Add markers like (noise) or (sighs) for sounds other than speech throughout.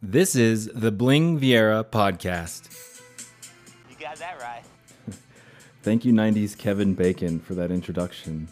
This is the Bling Viera podcast. You got that right. (laughs) Thank you, 90s Kevin Bacon, for that introduction.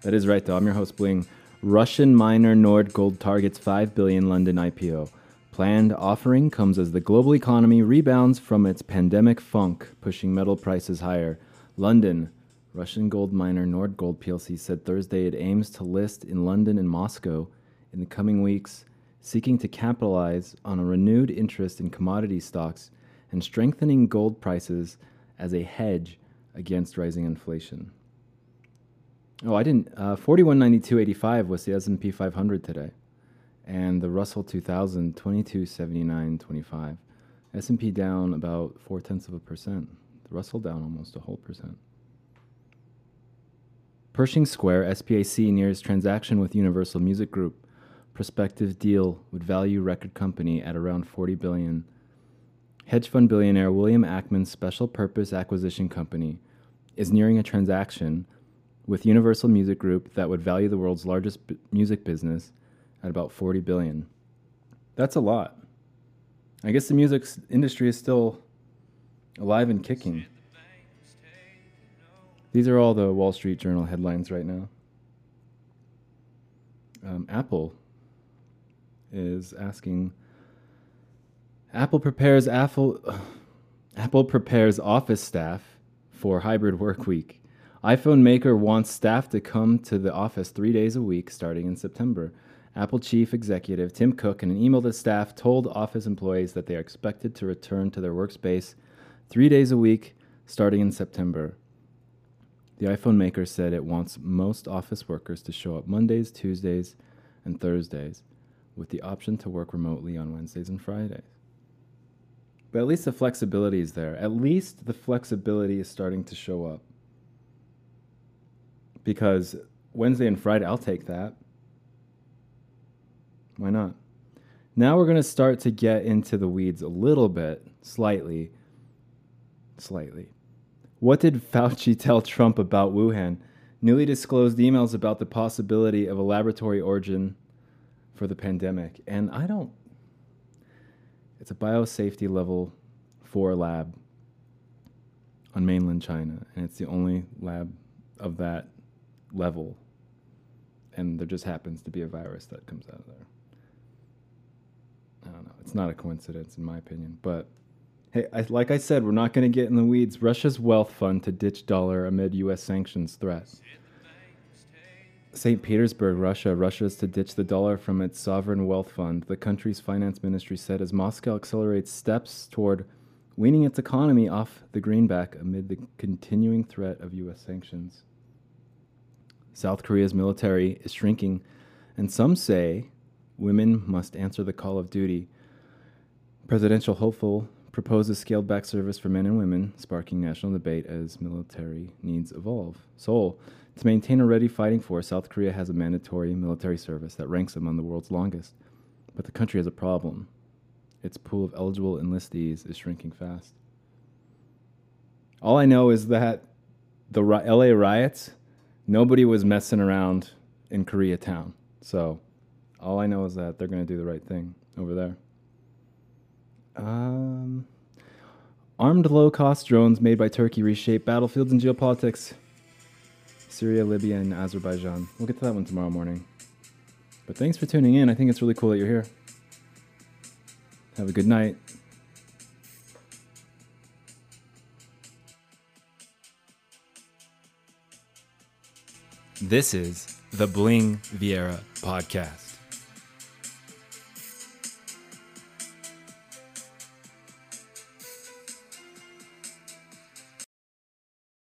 That is right, though. I'm your host, Bling. Russian miner Nord Gold targets 5 billion London IPO. Planned offering comes as the global economy rebounds from its pandemic funk, pushing metal prices higher. London, Russian gold miner Nord Gold plc said Thursday it aims to list in London and Moscow in the coming weeks, seeking to capitalize on a renewed interest in commodity stocks and strengthening gold prices as a hedge against rising inflation. Oh, I didn't. Uh, Forty-one ninety-two eighty-five was the S and P 500 today, and the Russell 2000 2279.25. S and P down about four tenths of a percent. The Russell down almost a whole percent. Pershing Square SPAC nears transaction with Universal Music Group. Prospective deal would value record company at around 40 billion. Hedge fund billionaire William Ackman's special purpose acquisition company is nearing a transaction with Universal Music Group that would value the world's largest b- music business at about 40 billion. That's a lot. I guess the music industry is still alive and kicking. These are all the Wall Street Journal headlines right now. Um, Apple is asking Apple prepares Apple (sighs) Apple prepares office staff for hybrid work week. iPhone maker wants staff to come to the office 3 days a week starting in September. Apple chief executive Tim Cook in an email to staff told office employees that they are expected to return to their workspace 3 days a week starting in September. The iPhone maker said it wants most office workers to show up Mondays, Tuesdays, and Thursdays, with the option to work remotely on Wednesdays and Fridays. But at least the flexibility is there. At least the flexibility is starting to show up. Because Wednesday and Friday, I'll take that. Why not? Now we're going to start to get into the weeds a little bit, slightly. Slightly. What did Fauci (laughs) tell Trump about Wuhan? Newly disclosed emails about the possibility of a laboratory origin for the pandemic. And I don't. It's a biosafety level 4 lab on mainland China. And it's the only lab of that level. And there just happens to be a virus that comes out of there. I don't know. It's not a coincidence, in my opinion. But Hey, I, like I said, we're not going to get in the weeds. Russia's wealth fund to ditch dollar amid U.S. sanctions threat. St. Petersburg, Russia. Is to ditch the dollar from its sovereign wealth fund, the country's finance ministry said as Moscow accelerates steps toward weaning its economy off the greenback amid the continuing threat of U.S. sanctions. South Korea's military is shrinking, and some say women must answer the call of duty. Presidential hopeful proposes scaled back service for men and women, sparking national debate as military needs evolve. Seoul. To maintain a ready fighting force, South Korea has a mandatory military service that ranks among the world's longest. But the country has a problem. Its pool of eligible enlistees is shrinking fast. All I know is that the LA riots, nobody was messing around in Koreatown. So all I know is that they're going to do the right thing over there. Um, armed low cost drones made by Turkey reshape battlefields and geopolitics. Syria, Libya, and Azerbaijan. We'll get to that one tomorrow morning. But thanks for tuning in. I think it's really cool that you're here. Have a good night. This is the Bling Viera podcast.